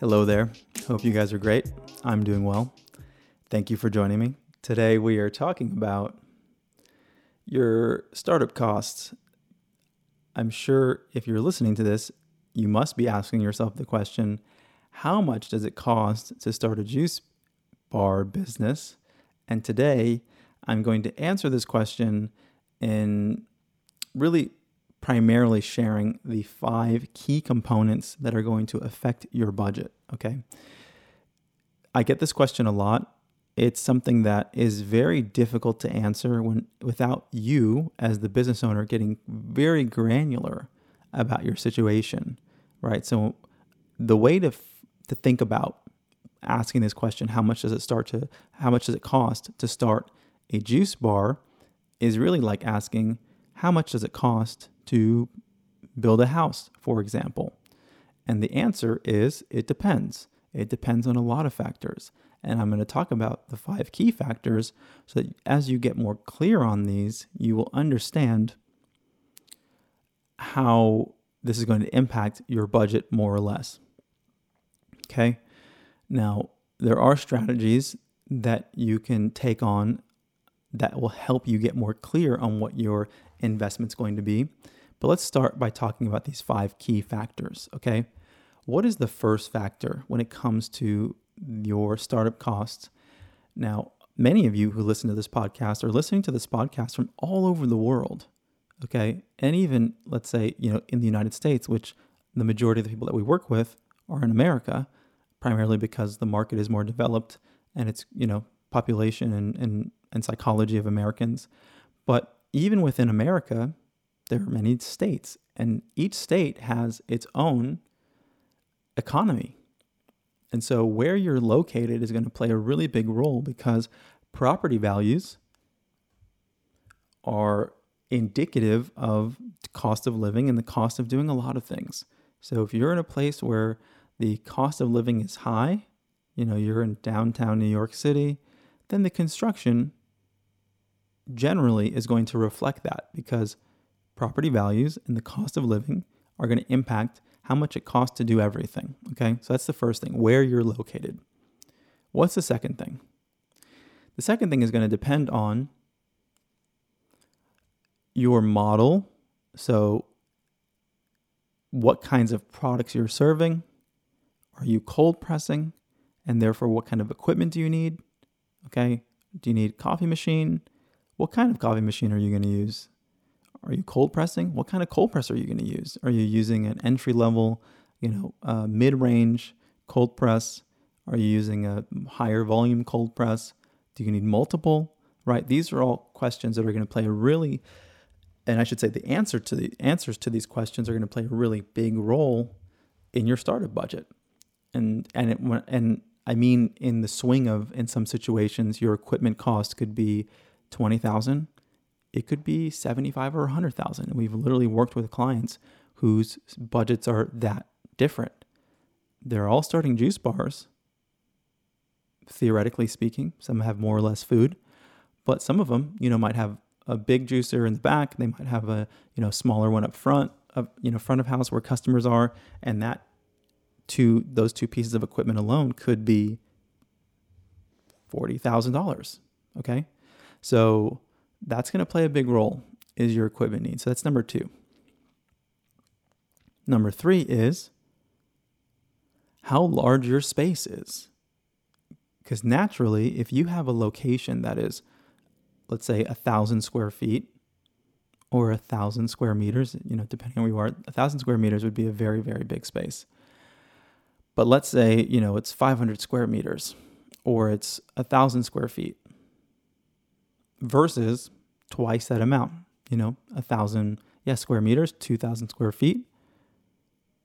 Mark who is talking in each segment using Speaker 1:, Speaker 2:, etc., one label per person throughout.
Speaker 1: Hello there. Hope you guys are great. I'm doing well. Thank you for joining me. Today we are talking about your startup costs. I'm sure if you're listening to this, you must be asking yourself the question how much does it cost to start a juice bar business? And today I'm going to answer this question in really primarily sharing the five key components that are going to affect your budget. Okay. I get this question a lot. It's something that is very difficult to answer when without you as the business owner getting very granular about your situation, right? So the way to f- to think about asking this question, how much does it start to how much does it cost to start a juice bar is really like asking how much does it cost to build a house, for example? And the answer is it depends. It depends on a lot of factors. And I'm going to talk about the five key factors so that as you get more clear on these, you will understand how this is going to impact your budget more or less. Okay. Now, there are strategies that you can take on that will help you get more clear on what your investment's going to be. But let's start by talking about these five key factors, okay? What is the first factor when it comes to your startup costs? Now, many of you who listen to this podcast are listening to this podcast from all over the world, okay? And even, let's say, you know, in the United States, which the majority of the people that we work with are in America, primarily because the market is more developed and it's, you know, population and, and, and psychology of Americans. But even within America, there are many states, and each state has its own economy. And so, where you're located is going to play a really big role because property values are indicative of cost of living and the cost of doing a lot of things. So, if you're in a place where the cost of living is high, you know, you're in downtown New York City, then the construction generally is going to reflect that because property values and the cost of living are going to impact how much it costs to do everything. Okay, so that's the first thing where you're located. What's the second thing? The second thing is going to depend on your model. So, what kinds of products you're serving? Are you cold pressing? And therefore, what kind of equipment do you need? Okay, do you need coffee machine? What kind of coffee machine are you going to use? Are you cold pressing? What kind of cold press are you going to use? Are you using an entry level, you know, uh, mid range cold press? Are you using a higher volume cold press? Do you need multiple? Right? These are all questions that are going to play a really, and I should say the answer to the answers to these questions are going to play a really big role in your startup budget. And and it, and I mean in the swing of in some situations your equipment cost could be twenty thousand it could be 75 or 100,000. And we've literally worked with clients whose budgets are that different. They're all starting juice bars, theoretically speaking. Some have more or less food, but some of them, you know, might have a big juicer in the back. They might have a, you know, smaller one up front of, you know, front of house where customers are. And that two, those two pieces of equipment alone could be $40,000. Okay. So that's going to play a big role is your equipment needs. So that's number two. Number three is how large your space is. Because naturally, if you have a location that is, let's say, a thousand square feet or a thousand square meters, you know, depending on where you are, a thousand square meters would be a very, very big space. But let's say, you know, it's 500 square meters or it's a thousand square feet versus twice that amount, you know, a thousand, yeah, square meters, 2,000 square feet.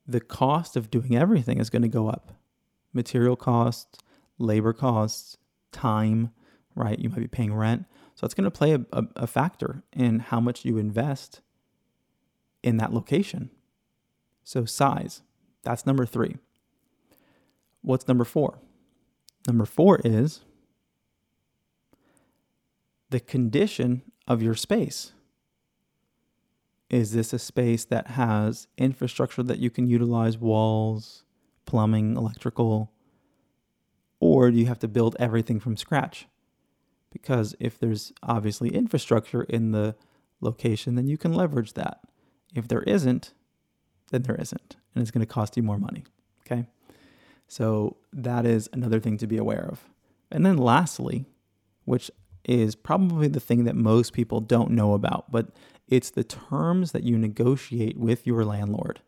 Speaker 1: the cost of doing everything is going to go up material costs, labor costs, time, right? You might be paying rent. So it's going to play a, a, a factor in how much you invest in that location. So, size, that's number three. What's number four? Number four is the condition of your space. Is this a space that has infrastructure that you can utilize, walls, plumbing, electrical? Or do you have to build everything from scratch? Because if there's obviously infrastructure in the location, then you can leverage that. If there isn't, then there isn't. And it's going to cost you more money. Okay. So that is another thing to be aware of. And then lastly, which is probably the thing that most people don't know about, but it's the terms that you negotiate with your landlord.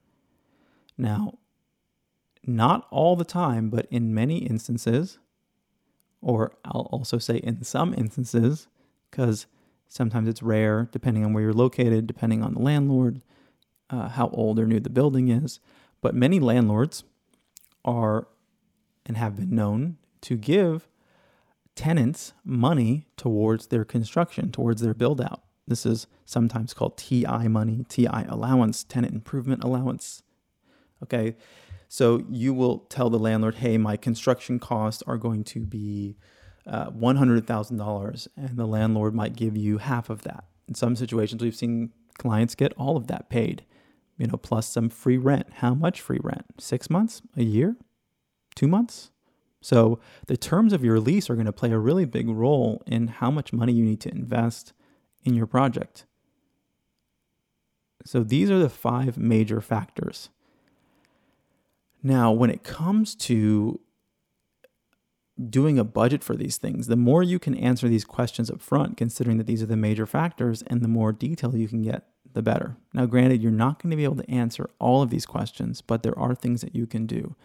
Speaker 1: Now, not all the time, but in many instances, or I'll also say in some instances, because sometimes it's rare depending on where you're located, depending on the landlord, uh, how old or new the building is. But many landlords are and have been known to give tenants money towards their construction, towards their build out. This is sometimes called TI money, TI allowance, tenant improvement allowance. Okay. So you will tell the landlord, hey, my construction costs are going to be uh, $100,000, and the landlord might give you half of that. In some situations, we've seen clients get all of that paid, you know, plus some free rent. How much free rent? Six months? A year? Two months? So the terms of your lease are going to play a really big role in how much money you need to invest in your project. So these are the five major factors. Now, when it comes to doing a budget for these things, the more you can answer these questions up front, considering that these are the major factors, and the more detail you can get, the better. Now, granted, you're not going to be able to answer all of these questions, but there are things that you can do.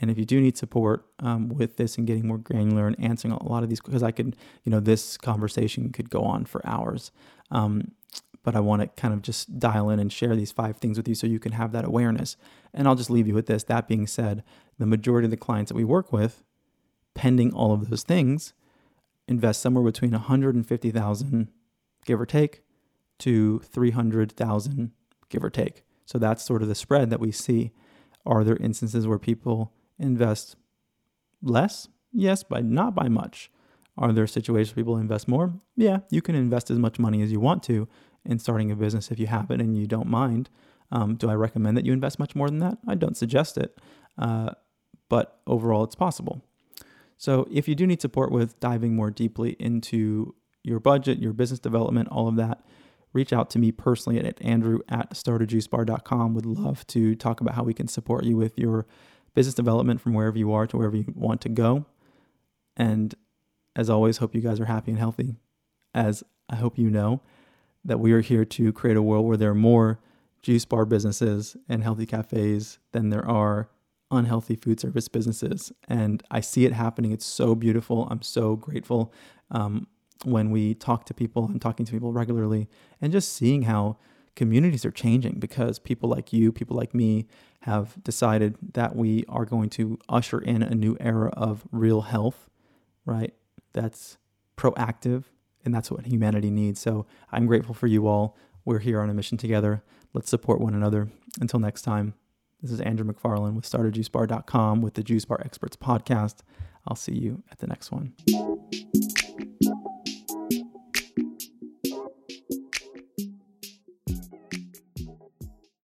Speaker 1: And if you do need support um, with this and getting more granular and answering a lot of these, because I could, you know, this conversation could go on for hours. Um, but I want to kind of just dial in and share these five things with you so you can have that awareness. And I'll just leave you with this. That being said, the majority of the clients that we work with, pending all of those things, invest somewhere between 150,000, give or take, to 300,000, give or take. So that's sort of the spread that we see. Are there instances where people invest less? Yes, but not by much. Are there situations where people invest more? Yeah, you can invest as much money as you want to in starting a business if you have it and you don't mind. Um, do I recommend that you invest much more than that? I don't suggest it, uh, but overall, it's possible. So, if you do need support with diving more deeply into your budget, your business development, all of that, reach out to me personally at andrew at starterjuicebar.com. Would love to talk about how we can support you with your business development from wherever you are to wherever you want to go. And as always, hope you guys are happy and healthy. As I hope you know that we are here to create a world where there are more juice bar businesses and healthy cafes than there are unhealthy food service businesses. And I see it happening. It's so beautiful. I'm so grateful um, when we talk to people. I'm talking to people regularly and just seeing how communities are changing because people like you, people like me, have decided that we are going to usher in a new era of real health, right? That's proactive, and that's what humanity needs. So I'm grateful for you all. We're here on a mission together. Let's support one another. Until next time, this is Andrew McFarland with StarterJuiceBar.com with the Juice Bar Experts podcast. I'll see you at the next one.